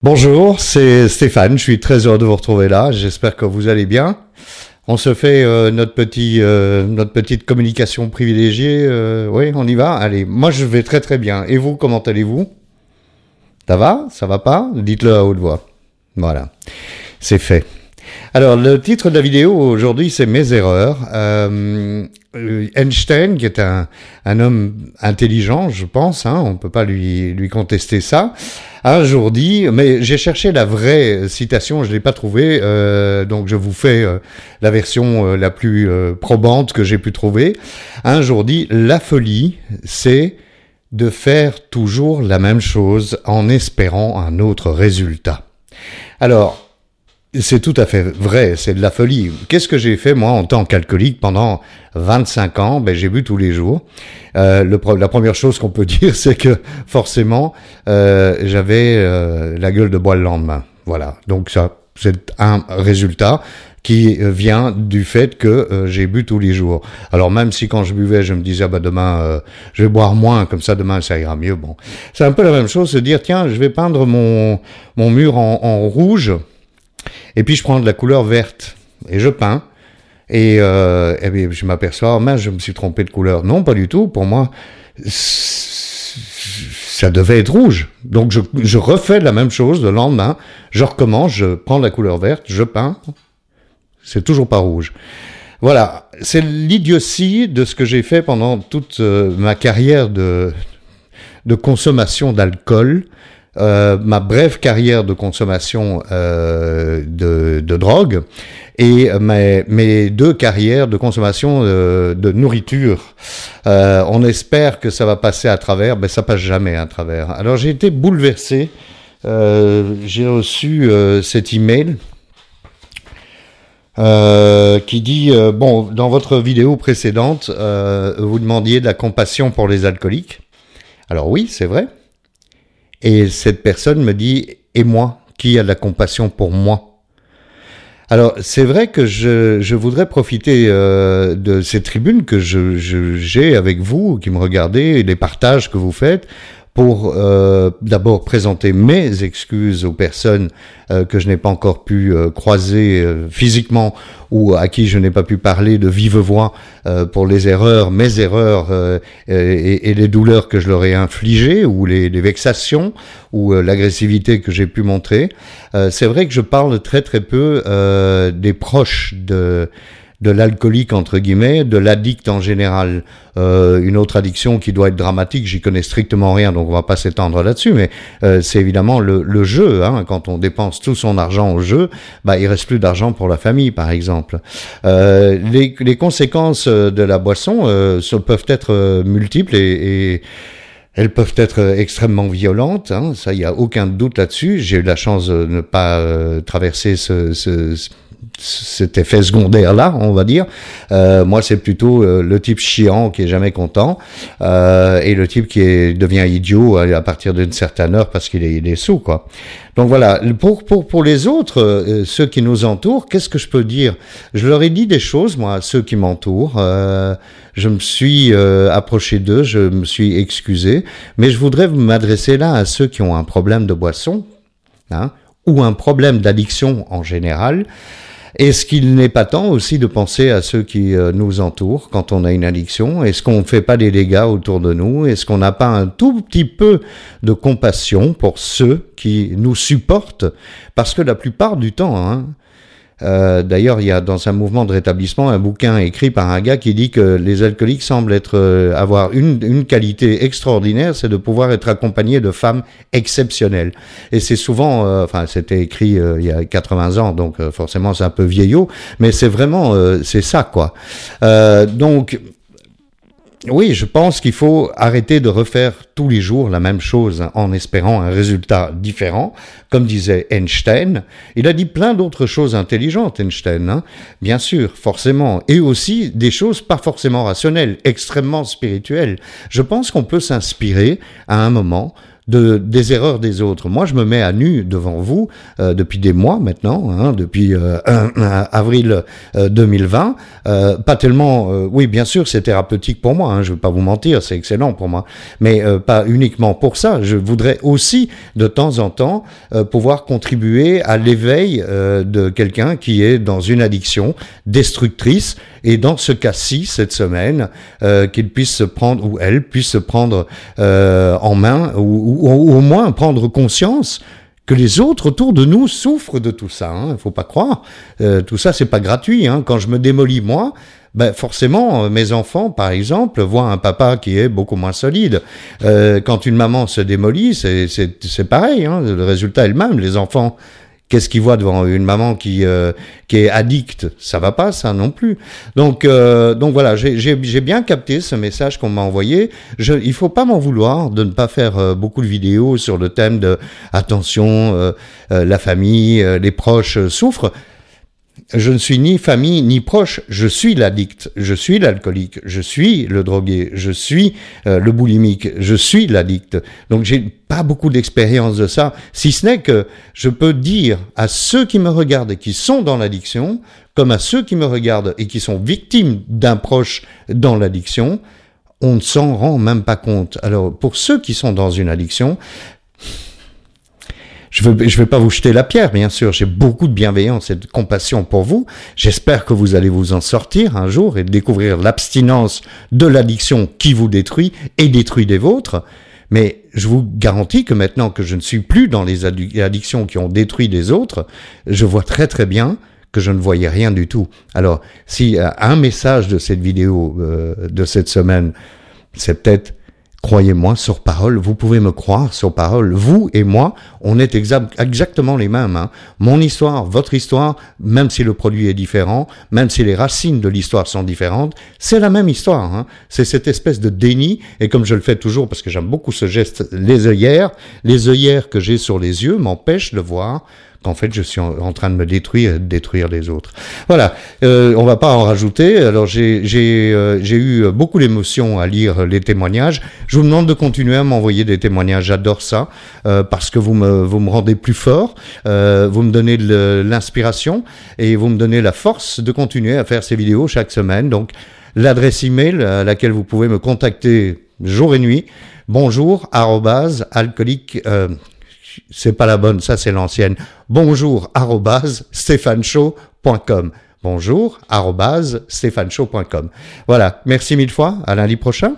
Bonjour, c'est Stéphane, je suis très heureux de vous retrouver là, j'espère que vous allez bien. On se fait euh, notre, petit, euh, notre petite communication privilégiée, euh, oui, on y va Allez, moi je vais très très bien. Et vous, comment allez-vous? Ça va? Ça va pas? Dites-le à haute voix. Voilà, c'est fait. Alors, le titre de la vidéo aujourd'hui, c'est Mes erreurs. Euh, Einstein, qui est un, un, homme intelligent, je pense, hein, on ne peut pas lui, lui contester ça, un jour dit, mais j'ai cherché la vraie citation, je ne l'ai pas trouvée, euh, donc je vous fais euh, la version euh, la plus euh, probante que j'ai pu trouver. Un jour dit, la folie, c'est de faire toujours la même chose en espérant un autre résultat. Alors, c'est tout à fait vrai, c'est de la folie. Qu'est-ce que j'ai fait moi en tant qu'alcoolique pendant 25 ans? Ben, J'ai bu tous les jours. Euh, le, la première chose qu'on peut dire, c'est que forcément, euh, j'avais euh, la gueule de bois le lendemain. Voilà, donc ça, c'est un résultat qui vient du fait que euh, j'ai bu tous les jours. Alors même si quand je buvais, je me disais ah bah demain euh, je vais boire moins, comme ça demain ça ira mieux. Bon, c'est un peu la même chose, se dire tiens je vais peindre mon mon mur en, en rouge. Et puis je prends de la couleur verte et je peins. Et, euh, bien, je m'aperçois, oh mince, je me suis trompé de couleur. Non, pas du tout. Pour moi, ça devait être rouge. Donc je, refais la même chose le lendemain. Je recommence, je prends de la couleur verte, je peins. C'est toujours pas rouge. Voilà, c'est l'idiotie de ce que j'ai fait pendant toute euh, ma carrière de consommation d'alcool euh, ma brève carrière de consommation euh, de, drogue et mes, deux carrières de consommation de, de nourriture. Euh, on espère que ça va passer à travers, mais ça passe jamais à travers. Alors j'ai été bouleversé. Euh, j'ai reçu euh, cet email. Euh, qui dit bon dans votre vidéo précédente vous demandiez de la compassion pour les alcooliques alors oui c'est vrai et cette personne me dit, et moi, qui a de la compassion pour moi? Alors c'est vrai que je, je voudrais profiter euh, de ces tribunes que j'ai je, avec vous, qui me regardez, les partages que vous faites, pour euh, d'abord présenter mes excuses aux personnes euh, que je n'ai pas encore pu euh, croiser euh, physiquement ou à qui je n'ai pas pu parler de vive voix euh, pour les erreurs, mes erreurs et, et, les douleurs que je leur ai infligées ou les, les vexations ou l'agressivité que j'ai pu montrer. C'est vrai que je parle très très peu des proches de de l'alcoolique entre guillemets, de l'addict en général. Euh, une autre addiction qui doit être dramatique, j'y connais strictement rien, donc on va pas s'étendre là-dessus, mais euh, c'est évidemment le, le jeu. Hein, quand on dépense tout son argent au jeu, bah il reste plus d'argent pour la famille, par exemple. Euh, les, les, conséquences de la boisson euh, peuvent être euh, multiples et, et elles peuvent être extrêmement violentes, hein, ça, il n'y a aucun doute là-dessus. J'ai eu la chance de ne pas euh, traverser ce, ce, cet effet secondaire là, on va dire. Euh, moi, c'est plutôt euh, le type chiant qui est jamais content euh, et le type qui devient idiot à, partir d'une certaine heure parce qu'il est, il sous quoi. Donc voilà. Pour pour pour les autres, ceux qui nous entourent, qu'est-ce que je peux dire? Je leur ai dit des choses moi, à ceux qui m'entourent. Je me suis approché d'eux, je me suis excusé, mais je voudrais m'adresser là à ceux qui ont un problème de boisson. Hein, ou un problème d'addiction en général, est-ce qu'il n'est pas temps aussi de penser à ceux qui euh, nous entourent quand on a une addiction. Est-ce qu'on ne fait pas des dégâts autour de nous? Est-ce qu'on n'a pas un tout petit peu de compassion pour ceux qui nous supportent? Parce que la plupart du temps, hein, euh, D'ailleurs, il y a dans un mouvement de rétablissement un bouquin écrit par un gars qui dit que les alcooliques semblent être euh, avoir une, une qualité extraordinaire, c'est de pouvoir être accompagnés de femmes exceptionnelles. Et c'est souvent, euh, enfin, c'était écrit euh, il y a 80 ans, donc euh, forcément c'est un peu vieillot, mais c'est vraiment c'est ça quoi. donc oui, je pense qu'il faut arrêter de refaire tous les jours la même chose en espérant un résultat différent. Comme disait Einstein, il a dit plein d'autres choses intelligentes, Einstein, hein bien sûr, forcément, et aussi des choses pas forcément rationnelles, extrêmement spirituelles. Je pense qu'on peut s'inspirer à un moment de, des erreurs des autres. Moi, je me mets à nu devant vous euh, depuis des mois maintenant, hein, depuis euh, avril 2020. pas tellement, oui, bien sûr, c'est thérapeutique pour moi. Hein, je ne vais pas vous mentir, c'est excellent pour moi, mais pas uniquement pour ça. Je voudrais aussi de temps en temps pouvoir contribuer à l'éveil de quelqu'un qui est dans une addiction destructrice. Et dans ce cas-ci, cette semaine, qu'il puisse se prendre ou elle puisse se prendre en main ou ou, au moins prendre conscience que les autres autour de nous souffrent de tout ça. Il hein, faut pas croire. Euh, tout ça, c'est pas gratuit. Hein. Quand je me démolis moi, ben forcément, euh, mes enfants, par exemple, voient un papa qui est beaucoup moins solide. Euh, quand une maman se démolit, c'est pareil. Hein. Le résultat est le même. Les enfants Qu'est-ce qu'il voit devant une maman qui euh, qui est addicte Ça va pas, ça non plus. Donc euh, donc voilà, j'ai bien capté ce message qu'on m'a envoyé. Je, il faut pas m'en vouloir de ne pas faire euh, beaucoup de vidéos sur le thème de attention, la famille, les proches souffrent je ne suis ni famille ni proche, je suis l'addict, je suis l'alcoolique, je suis le drogué, je suis euh, le boulimique, je suis l'addict. Donc j'ai pas beaucoup d'expérience de ça, si ce n'est que je peux dire à ceux qui me regardent et qui sont dans l'addiction, comme à ceux qui me regardent et qui sont victimes d'un proche dans l'addiction, on ne s'en rend même pas compte. Alors pour ceux qui sont dans une addiction, je vais, je vais pas vous jeter la pierre, bien sûr. J'ai beaucoup de bienveillance et de compassion pour vous. J'espère que vous allez vous en sortir un jour et découvrir l'abstinence de l'addiction qui vous détruit et détruit des vôtres. Mais je vous garantis que maintenant que je ne suis plus dans les addictions qui ont détruit des autres, je vois très très bien que je ne voyais rien du tout. Alors, si euh, un message de cette vidéo euh, de cette semaine, c'est peut-être Croyez-moi sur parole, vous pouvez me croire sur parole. Vous et moi, on est exactement les mêmes. Hein. Mon histoire, votre histoire, même si le produit est différent, même si les racines de l'histoire sont différentes, c'est la même histoire. Hein. C'est cette espèce de déni, et comme je le fais toujours parce que j'aime beaucoup ce geste, les œillères, les œillères que j'ai sur les yeux m'empêchent de voir qu'en fait je suis en, train de me détruire et de détruire les autres. Voilà, euh, on va pas en rajouter. Alors euh, j'ai eu beaucoup d'émotions à lire les témoignages. Je vous demande de continuer à m'envoyer des témoignages. J'adore ça euh, parce que vous me rendez plus fort, euh, vous me donnez l'inspiration et vous me donnez la force de continuer à faire ces vidéos chaque semaine. Donc l'adresse email à laquelle vous pouvez me contacter jour et nuit. Bonjour alcoolique. Euh, c'est pas la bonne, ça c'est l'ancienne. Bonjour stéphaneshow.com. Bonjour stéphaneshow.com. Voilà, merci mille fois, à lundi prochain.